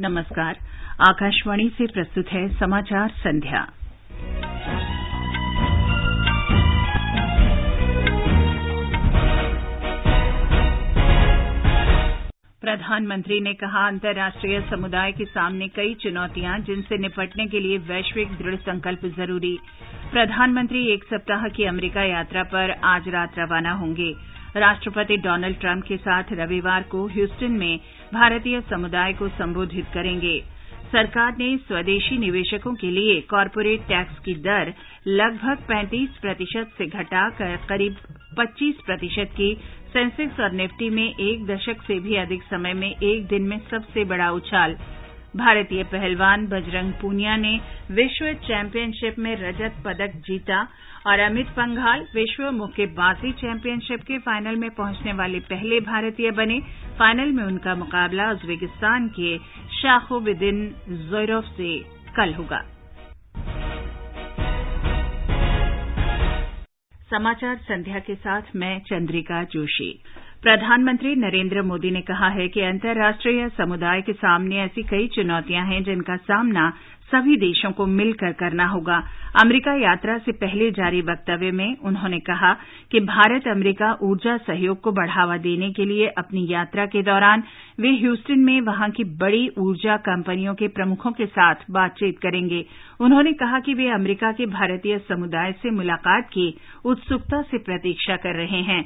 नमस्कार। आकाशवाणी से प्रस्तुत है समाचार संध्या। प्रधानमंत्री ने कहा, अंतर्राष्ट्रीय समुदाय के सामने कई चुनौतियाँ, जिनसे निपटने के लिए वैश्विक दृढ़ संकल्प ज़रूरी। प्रधानमंत्री एक सप्ताह की अमरीका यात्रा पर आज रात रवाना होंगे। राष्ट्रपति डोनाल्ड ट्रंप के साथ रविवार को ह्यूस्टन में भारतीय समुदाय को संबोधित करेंगे। सरकार ने स्वदेशी निवेशकों के लिए कॉरपोरेट टैक्स की दर लगभग 35 प्रतिशत से घटाकर करीब 25 प्रतिशत की, सेंसेक्स और निफ्टी में एक दशक से भी अधिक समय में एक दिन में सबसे बड़ा उछाल। भारतीय पहलवान बजरंग पूनिया ने विश्व चैंपियनशिप में रजत पदक जीता और अमित पंघाल विश्व मुक्केबाजी चैंपियनशिप के फाइनल में पहुँचने वाले पहले भारतीय बने। फाइनल में उनका मुकाबला उज्बेकिस्तान के शाखोबिदिन जोयरोफ से कल होगा। प्रधानमंत्री नरेंद्र मोदी ने कहा है कि अंतर्राष्ट्रीय समुदाय के सामने ऐसी कई चुनौतियाँ हैं जिनका सामना सभी देशों को मिलकर करना होगा। अमरीका यात्रा से पहले जारी वक्तव्य में उन्होंने कहा कि भारत अमरीका ऊर्जा सहयोग को बढ़ावा देने के लिए अपनी यात्रा के दौरान वे ह्यूस्टन में वहाँ की बड़ी ऊर्जा कंपनियों के प्रमुखों के साथ बातचीत करेंगे। उन्होंने कहा कि वे अमरीका के भारतीय समुदाय से मुलाकात की उत्सुकता से प्रतीक्षा कर रहे हैं।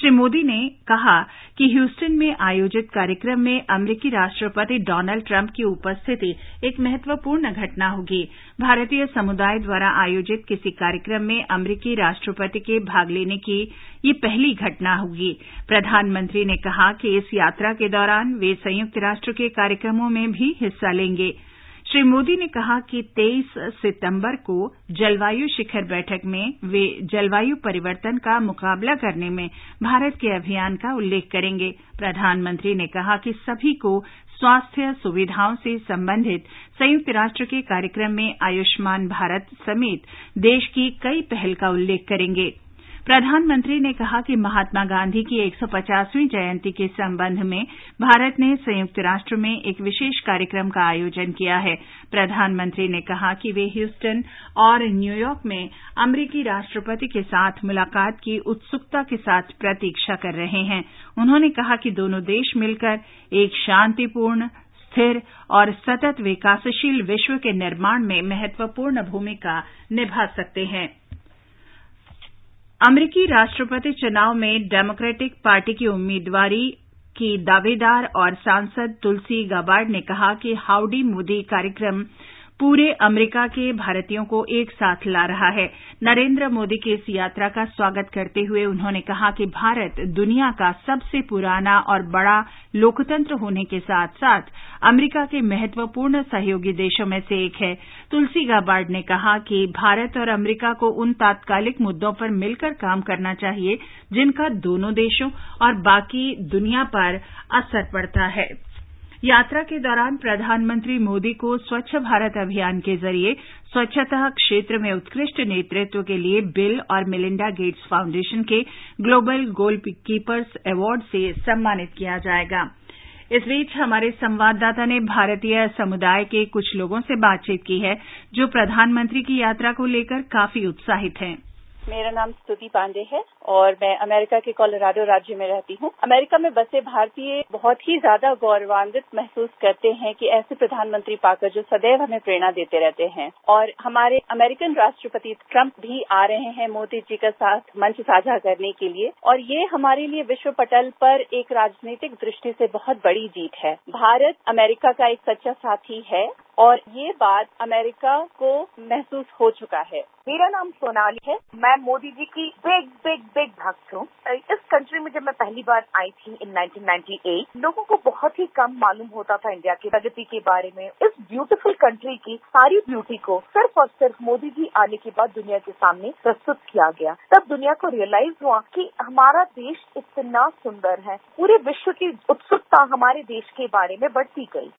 श्री मोदी ने कहा कि ह्यूस्टन में आयोजित कार्यक्रम में अमरीकी राष्ट्रपति डोनाल्ड ट्रंप की उपस्थिति एक महत्वपूर्ण घटना होगी। भारतीय समुदाय द्वारा आयोजित किसी कार्यक्रम में अमरीकी राष्ट्रपति के भाग लेने की यह पहली घटना होगी। प्रधानमंत्री ने कहा कि इस यात्रा के दौरान वे संयुक्त राष्ट्र के कार्यक्रमों में भी हिस्सा लेंगे। श्री मोदी ने कहा कि 23 सितंबर को जलवायु शिखर बैठक में वे जलवायु परिवर्तन का मुकाबला करने में भारत के अभियान का उल्लेख करेंगे। प्रधानमंत्री ने कहा कि सभी को स्वास्थ्य सुविधाओं से संबंधित संयुक्त राष्ट्र के कार्यक्रम में आयुष्मान भारत समेत देश की कई पहल का उल्लेख करेंगे। प्रधानमंत्री ने कहा कि महात्मा गांधी की 150वीं जयंती के संबंध में भारत ने संयुक्त राष्ट्र में एक विशेष कार्यक्रम का आयोजन किया है। प्रधानमंत्री ने कहा कि वे ह्यूस्टन और न्यूयॉर्क में अमरीकी राष्ट्रपति के साथ मुलाकात की उत्सुकता के साथ प्रतीक्षा कर रहे हैं। उन्होंने कहा कि दोनों देश मिलकर एक शांतिपूर्ण, स्थिर और सतत विकासशील विश्व के निर्माण में महत्वपूर्ण भूमिका निभा सकते हैं। अमरीकी राष्ट्रपति चुनाव में डेमोक्रेटिक पार्टी की उम्मीदवारी की दावेदार और सांसद तुलसी गाबार्ड ने कहा कि हाउडी मोदी कार्यक्रम पूरे अमरीका के भारतीयों को एक साथ ला रहा है। नरेंद्र मोदी की इस यात्रा का स्वागत करते हुए उन्होंने कहा कि भारत दुनिया का सबसे पुराना और बड़ा लोकतंत्र होने के साथ साथ अमरीका के महत्वपूर्ण सहयोगी देशों में से एक है। तुलसी गाबार्ड ने कहा कि भारत और अमरीका को उन तात्कालिक मुद्दों पर मिलकर काम करना चाहिए, जिनका दोनों देशों और बाकी दुनिया पर असर पड़ता है। यात्रा के दौरान प्रधानमंत्री मोदी को स्वच्छ भारत अभियान के ज़रिए स्वच्छता क्षेत्र में उत्कृष्ट नेतृत्व के लिए बिल और मिलिंडा गेट्स फाउंडेशन के ग्लोबल गोल कीपर्स अवार्ड से सम्मानित किया जाएगा। इस बीच हमारे संवाददाता ने भारतीय समुदाय के कुछ लोगों से बातचीत की है, जो प्रधानमंत्री की यात्रा को लेकर काफ़ी उत्साहित हैं। मेरा नाम स्तुति पांडे है और मैं अमेरिका के कोलोराडो राज्य में रहती हूँ। अमेरिका में बसे भारतीय बहुत ही ज़्यादा गौरवान्वित महसूस करते हैं कि ऐसे प्रधानमंत्री पाकर जो सदैव हमें प्रेरणा देते रहते हैं। और हमारे अमेरिकन राष्ट्रपति ट्रंप भी आ रहे हैं मोदी जी का साथ मंच साझा करने के लिए। और ये हमारे लिए विश्व पटल पर एक राजनीतिक दृष्टि से बहुत बड़ी जीत है। भारत अमेरिका का एक सच्चा साथी है और ये बात अमेरिका को महसूस हो चुका है। मेरा नाम सोनाली है। मैं मोदी जी की बिग बिग बिग भक्त हूँ। इस कंट्री में जब मैं पहली बार आई थी इन 1998 लोगों को बहुत ही कम मालूम होता था इंडिया की प्रगति के बारे में। इस ब्यूटीफुल कंट्री की सारी ब्यूटी को सिर्फ़ और सिर्फ़ मोदी जी आने के बाद दुनिया के सामने प्रस्तुत किया गया। तब दुनिया को रियलाइज़ हुआ कि हमारा देश इतना सुंदर है। पूरे विश्व की उत्सुकता हमारे देश के बारे में बढ़ती गई।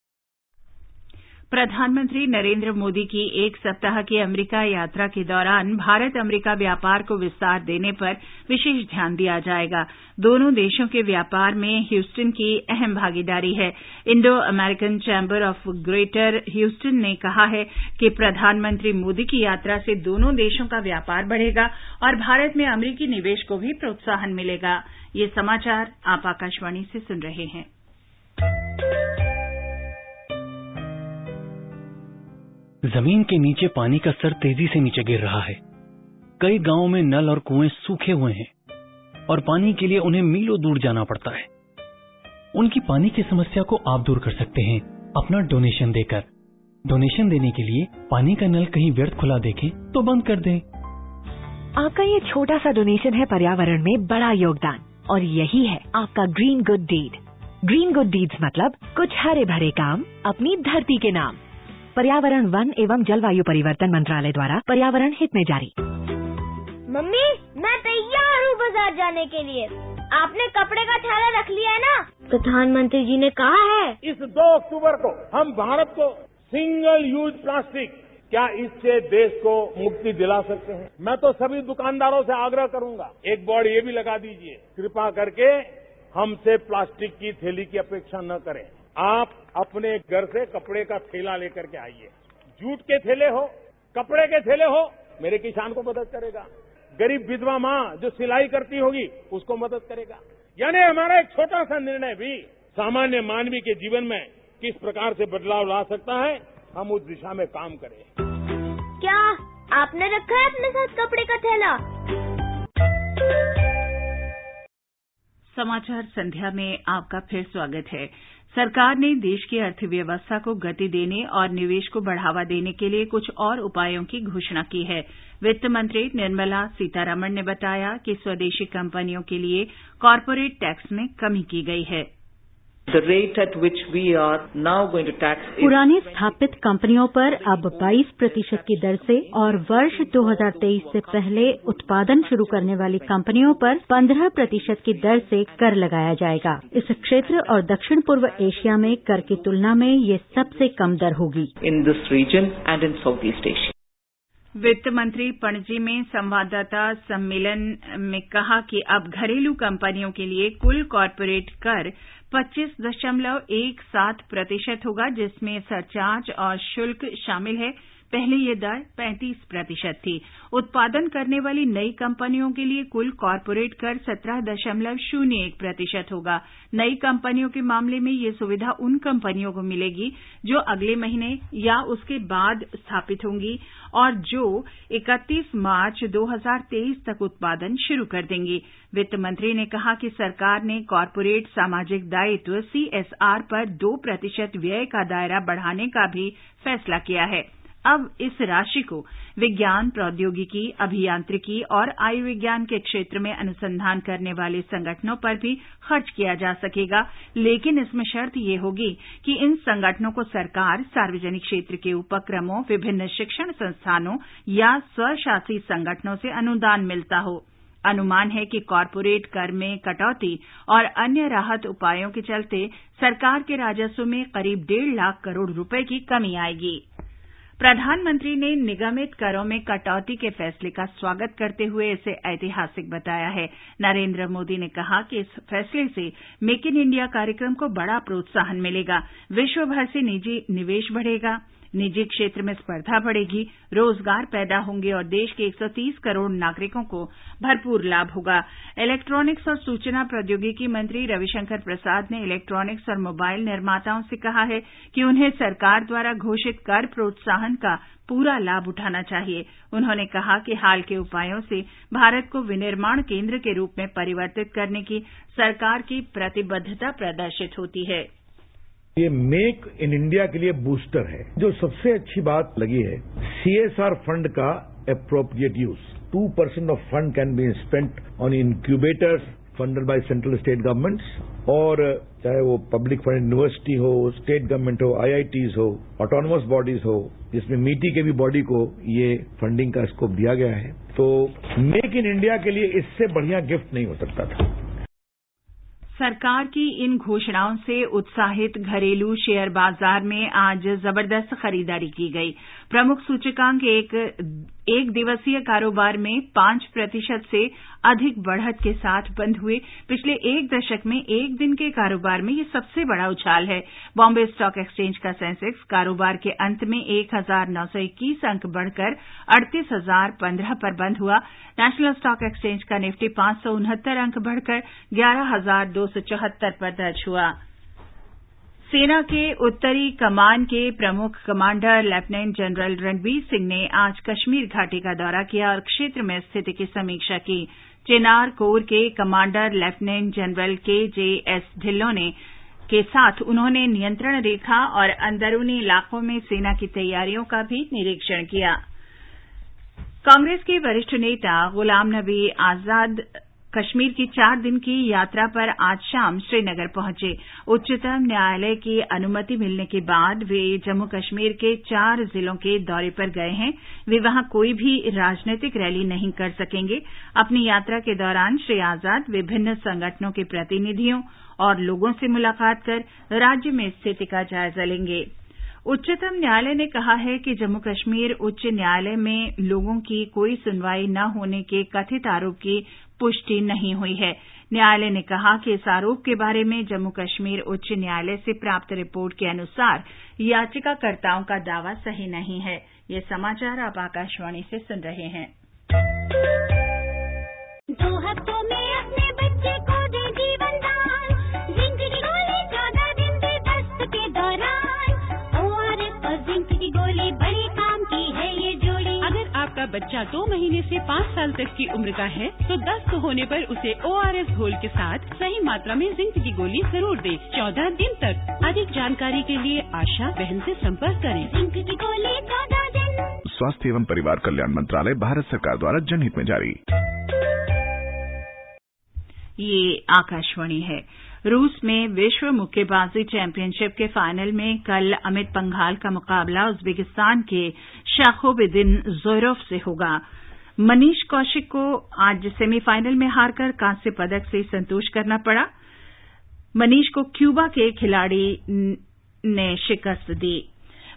प्रधानमंत्री नरेंद्र मोदी की एक सप्ताह की अमरीका यात्रा के दौरान भारत अमरीका व्यापार को विस्तार देने पर विशेष ध्यान दिया जाएगा। दोनों देशों के व्यापार में ह्यूस्टन की अहम भागीदारी है। Indo American Chamber of Greater Houston ने कहा है कि प्रधानमंत्री मोदी की यात्रा से दोनों देशों का व्यापार बढ़ेगा और भारत में अमरीकी निवेश को भी प्रोत्साहन मिलेगा। ज़मीन के नीचे पानी का स्तर तेज़ी से नीचे गिर रहा है। कई गाँवों में नल और कुएँ सूखे हुए हैं और पानी के लिए उन्हें मीलों दूर जाना पड़ता है। उनकी पानी की समस्या को आप दूर कर सकते हैं अपना डोनेशन देकर। डोनेशन देने के लिए पानी का नल कहीं व्यर्थ खुला देखें तो बंद कर दें। आपका ये छोटा सा डोनेशन है पर्यावरण में बड़ा योगदान और यही है आपका green good deed green good deeds मतलब कुछ हरे भरे काम अपनी धरती के नाम। पर्यावरण वन एवं जलवायु परिवर्तन मंत्रालय द्वारा पर्यावरण हित में जारी। मम्मी मैं तैयार हूँ बाज़ार जाने के लिए। आपने कपड़े का थैला रख लिया है ना? प्रधानमंत्री जी ने कहा है। इस दो अक्टूबर को हम भारत को सिंगल यूज़ प्लास्टिक क्या इससे देश को मुक्ति दिला सकते हैं? मैं तो सभी दुकानदारों से आग्रह करूँगा एक बोर्ड ये भी लगा दीजिए। कृपा करके हमसे प्लास्टिक की थैली की अपेक्षा न करें। आप अपने घर से कपड़े का थैला लेकर के आइए। जूट के थैले हो कपड़े के थैले हो मेरे किसान को मदद करेगा। गरीब विधवा माँ जो सिलाई करती होगी उसको मदद करेगा। यानी हमारा एक छोटा सा निर्णय भी सामान्य मानवीय के जीवन में किस प्रकार से बदलाव ला सकता है हम उस दिशा में काम करें। क्या आपने रखा है अपने साथ कपड़े का थैला? समाचार संध्या में आपका फिर स्वागत है। सरकार ने देश की अर्थव्यवस्था को गति देने और निवेश को बढ़ावा देने के लिए कुछ और उपायों की घोषणा की है। वित्त मंत्री निर्मला सीतारमण ने बताया कि स्वदेशी कंपनियों के लिए कॉरपोरेट टैक्स में कमी की गई है। The rate at which we are now going to tax पुरानी स्थापित कंपनियों पर अब 22 प्रतिशत की दर से और वर्ष 2023 से पहले उत्पादन शुरू करने वाली कंपनियों पर 15 प्रतिशत की दर से कर लगाया जाएगा इस क्षेत्र और दक्षिण पूर्व एशिया में कर की तुलना में ये सबसे कम दर होगी in this region and in Southeast Asia. वित्त मंत्री पणजी में संवाददाता सम्मेलन में कहा कि अब घरेलू कंपनियों के लिए कुल कॉरपोरेट कर पच्चीस दशमलव एक सात प्रतिशत होगा जिसमें सरचार्ज और शुल्क शामिल है। पहले यह दर पैंतीस प्रतिशत थी। उत्पादन करने वाली नई कंपनियों के लिए कुल कॉरपोरेट कर सत्रह दशमलव शून्य एक प्रतिशत होगा। नई कंपनियों के मामले में यह सुविधा उन कंपनियों को मिलेगी जो अगले महीने या उसके बाद स्थापित होंगी और जो 31 मार्च 2023 तक उत्पादन शुरू कर देंगी। वित्त मंत्री ने कहा कि सरकार ने कॉरपोरेट सामाजिक दायित्व सीएसआर पर दो प्रतिशत व्यय का दायरा बढ़ाने का भी फैसला किया है। अब इस राशि को विज्ञान, प्रौद्योगिकी, अभियांत्रिकी और आयुर्विज्ञान के क्षेत्र में अनुसंधान करने वाले संगठनों पर भी खर्च किया जा सकेगा। लेकिन इसमें शर्त यह होगी कि इन संगठनों को सरकार, सार्वजनिक क्षेत्र के उपक्रमों, विभिन्न शिक्षण संस्थानों या स्वशासी संगठनों से अनुदान मिलता हो। अनुमान है कि कॉरपोरेट कर में कटौती और अन्य राहत उपायों के चलते सरकार के राजस्व में करीब डेढ़ लाख करोड़ रुपए की कमी आएगी। प्रधानमंत्री ने निगमित करों में कटौती के फैसले का स्वागत करते हुए इसे ऐतिहासिक बताया है। नरेंद्र मोदी ने कहा कि इस फैसले से मेक इन इंडिया कार्यक्रम को बड़ा प्रोत्साहन मिलेगा। विश्वभर से निजी निवेश बढ़ेगा। निजी क्षेत्र में स्पर्धा बढ़ेगी, रोज़गार पैदा होंगे और देश के 130 करोड़ नागरिकों को भरपूर लाभ होगा। इलेक्ट्रॉनिक्स और सूचना प्रौद्योगिकी मंत्री रविशंकर प्रसाद ने इलेक्ट्रॉनिक्स और मोबाइल निर्माताओं से कहा है कि उन्हें सरकार द्वारा घोषित कर प्रोत्साहन का पूरा लाभ उठाना चाहिए। उन्होंने कहा कि हाल के उपायों से भारत को विनिर्माण केंद्र के रूप में परिवर्तित करने की सरकार की प्रतिबद्धता प्रदर्शित होती है। ये मेक इन इंडिया के लिए बूस्टर है। जो सबसे अच्छी बात लगी है सीएसआर फंड का appropriate use two percent of fund can be spent on incubators funded by central state governments और, चाहे वो पब्लिक फंड यूनिवर्सिटी हो स्टेट गवर्नमेंट हो आईआईटीज हो ऑटोनमस बॉडीज हो, जिसमें मीटी के भी बॉडी को ये फंडिंग का स्कोप दिया गया है। तो मेक इन इंडिया के लिए इससे बढ़िया गिफ्ट नहीं हो सकता था। सरकार की इन घोषणाओं से उत्साहित घरेलू शेयर बाज़ार में आज ज़बरदस्त खरीदारी की गई। प्रमुख सूचकांक एक एक दिवसीय कारोबार में पाँच प्रतिशत से अधिक बढ़त के साथ बंद हुए। पिछले एक दशक में एक दिन के कारोबार में यह सबसे बड़ा उछाल है। बॉम्बे स्टॉक एक्सचेंज का सेंसेक्स कारोबार के अंत में एक हज़ार नौ सौ इक्कीस अंक बढ़कर अड़तीस हज़ार पंद्रह पर बंद हुआ। नेशनल स्टॉक एक्सचेंज का निफ्टी पाँच सौ उनहत्तर अंक बढ़कर ग्यारह हज़ार दो सौ चौहत्तर पर दर्ज हुआ। सेना के उत्तरी कमान के प्रमुख commander lieutenant general Ranbir Singh ने आज कश्मीर घाटी का दौरा किया और क्षेत्र में स्थिति की समीक्षा की। चिनार कोर के commander lieutenant general K J S Dhillon ने, के साथ उन्होंने नियंत्रण रेखा और अंदरूनी इलाकों में सेना की तैयारियों का भी निरीक्षण किया। कांग्रेस के वरिष्ठ नेता गुलाम नबी आज़ाद कश्मीर की चार दिन की यात्रा पर आज शाम श्रीनगर पहुँचे। उच्चतम न्यायालय की अनुमति मिलने के बाद वे जम्मू कश्मीर के चार जिलों के दौरे पर गए हैं। वे वहाँ कोई भी राजनीतिक रैली नहीं कर सकेंगे। अपनी यात्रा के दौरान श्री आज़ाद विभिन्न संगठनों के प्रतिनिधियों और लोगों से मुलाकात कर राज्य में स्थिति का जायजा लेंगे। उच्चतम न्यायालय ने कहा है कि जम्मू कश्मीर उच्च न्यायालय में लोगों की कोई सुनवाई न होने के कथित आरोप की पुष्टि नहीं हुई है। न्यायालय ने कहा कि इस आरोप के बारे में जम्मू कश्मीर उच्च न्यायालय से प्राप्त रिपोर्ट के अनुसार याचिकाकर्ताओं का दावा सही नहीं है। बच्चा दो महीने से पाँच साल तक की उम्र का है तो दस्त होने पर उसे ओआरएस घोल के साथ सही मात्रा में जिंक की गोली ज़रूर दें। चौदह दिन तक। अधिक जानकारी के लिए आशा बहन से संपर्क करें। जिंक की गोली चौदह दिन। स्वास्थ्य एवं परिवार कल्याण मंत्रालय भारत सरकार द्वारा जनहित में जारी। ये आकाशवाणी है। रूस में विश्व मुक्केबाजी चैंपियनशिप के फाइनल में कल अमित पंघाल का मुकाबला उज्बेकिस्तान के शाखोबिदिन जोरोफ से होगा। मनीष कौशिक को आज सेमीफाइनल में हारकर कांस्य पदक से संतोष करना पड़ा। मनीष को क्यूबा के खिलाड़ी ने शिकस्त दी।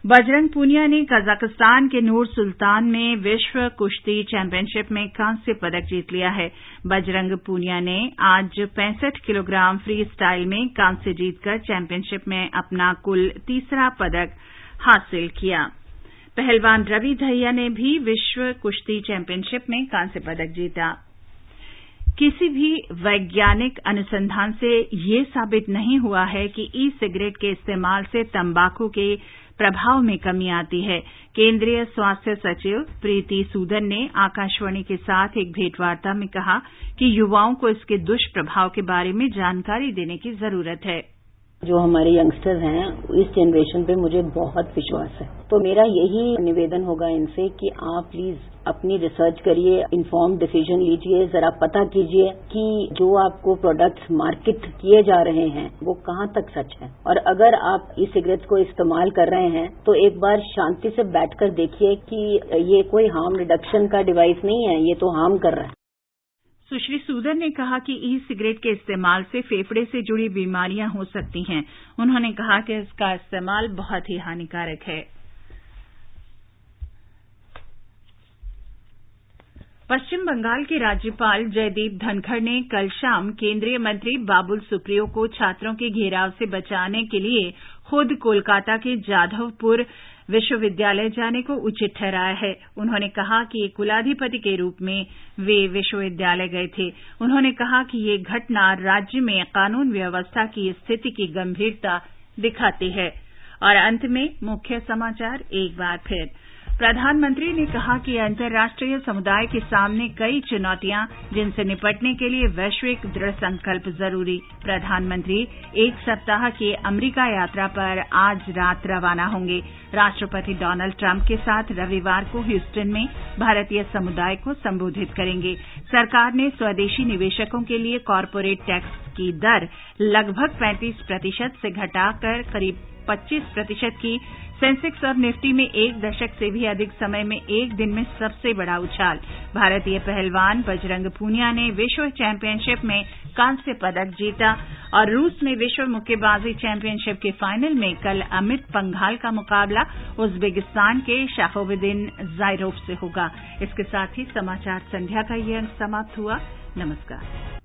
बजरंग पूनिया ने कजाकिस्तान के नूर सुल्तान में विश्व कुश्ती चैंपियनशिप में कांस्य पदक जीत लिया है। बजरंग पूनिया ने आज पैंसठ किलोग्राम फ्री स्टाइल में कांस्य जीतकर चैंपियनशिप में अपना कुल तीसरा पदक हासिल किया। पहलवान रवि दहिया ने भी विश्व कुश्ती चैंपियनशिप में कांस्य पदक जीता। किसी भी वैज्ञानिक अनुसंधान से यह साबित नहीं हुआ है कि ई सिगरेट के इस्तेमाल से तंबाकू के प्रभाव में कमी आती है। केंद्रीय स्वास्थ्य सचिव प्रीति सूदन ने आकाशवाणी के साथ एक भेंटवार्ता में कहा कि युवाओं को इसके दुष्प्रभाव के बारे में जानकारी देने की ज़रूरत है। जो हमारे यंगस्टर्स हैं, इस जनरेशन पे मुझे बहुत विश्वास है। तो मेरा यही निवेदन होगा इनसे कि आप प्लीज़ अपनी रिसर्च करिए इन्फॉर्म डिसीज़न लीजिए, जरा पता कीजिए कि जो आपको प्रोडक्ट्स मार्केट किए जा रहे हैं, वो कहाँ तक सच है। और अगर आप ई सिगरेट्स को इस्तेमाल कर रहे हैं तो एक बार शांति से बैठकर देखिए कि ये कोई हार्म रिडक्शन का डिवाइस नहीं है, ये तो हार्म कर रहा है। सुश्री सूदन ने कहा कि ई सिगरेट के इस्तेमाल से फेफड़े से जुड़ी बीमारियाँ हो सकती हैं। उन्होंने कहा कि इसका इस्तेमाल बहुत ही हानिकारक है। पश्चिम बंगाल के राज्यपाल जयदीप धनखड़ ने कल शाम केंद्रीय मंत्री बाबुल सुप्रियो को छात्रों के घेराव से बचाने के लिए खुद कोलकाता के जाधवपुर विश्वविद्यालय जाने को उचित ठहराया है। उन्होंने कहा कि एक कुलाधिपति के रूप में वे विश्वविद्यालय गए थे। उन्होंने कहा कि ये घटना राज्य में कानून व्यवस्था की स्थिति की गंभीरता दिखाती है। और अंत में मुख्य समाचार, एक बार फिर। प्रधानमंत्री ने कहा कि अंतर्राष्ट्रीय समुदाय के सामने कई चुनौतियाँ, जिनसे निपटने के लिए वैश्विक दृढ़ संकल्प ज़रूरी। प्रधानमंत्री, एक सप्ताह की अमरीका यात्रा पर आज रात रवाना होंगे। राष्ट्रपति डोनाल्ड ट्रंप के साथ रविवार को ह्यूस्टन में भारतीय समुदाय को संबोधित करेंगे। सरकार ने स्वदेशी निवेशकों के लिए कॉरपोरेट टैक्स की दर लगभग 35 प्रतिशत से घटाकर करीब पच्चीस प्रतिशत की। सेंसेक्स और निफ्टी में एक दशक से भी अधिक समय में एक दिन में सबसे बड़ा उछाल। भारतीय पहलवान बजरंग पूनिया ने विश्व चैंपियनशिप में कांस्य पदक जीता और रूस में विश्व मुक्केबाजी चैंपियनशिप के फाइनल में कल अमित पंघाल का मुकाबला उज्बेकिस्तान के शाखोबिदिन जायरोफ से होगा। इसके साथ ही समाचार संध्या का ये अंक समाप्त हुआ। नमस्कार।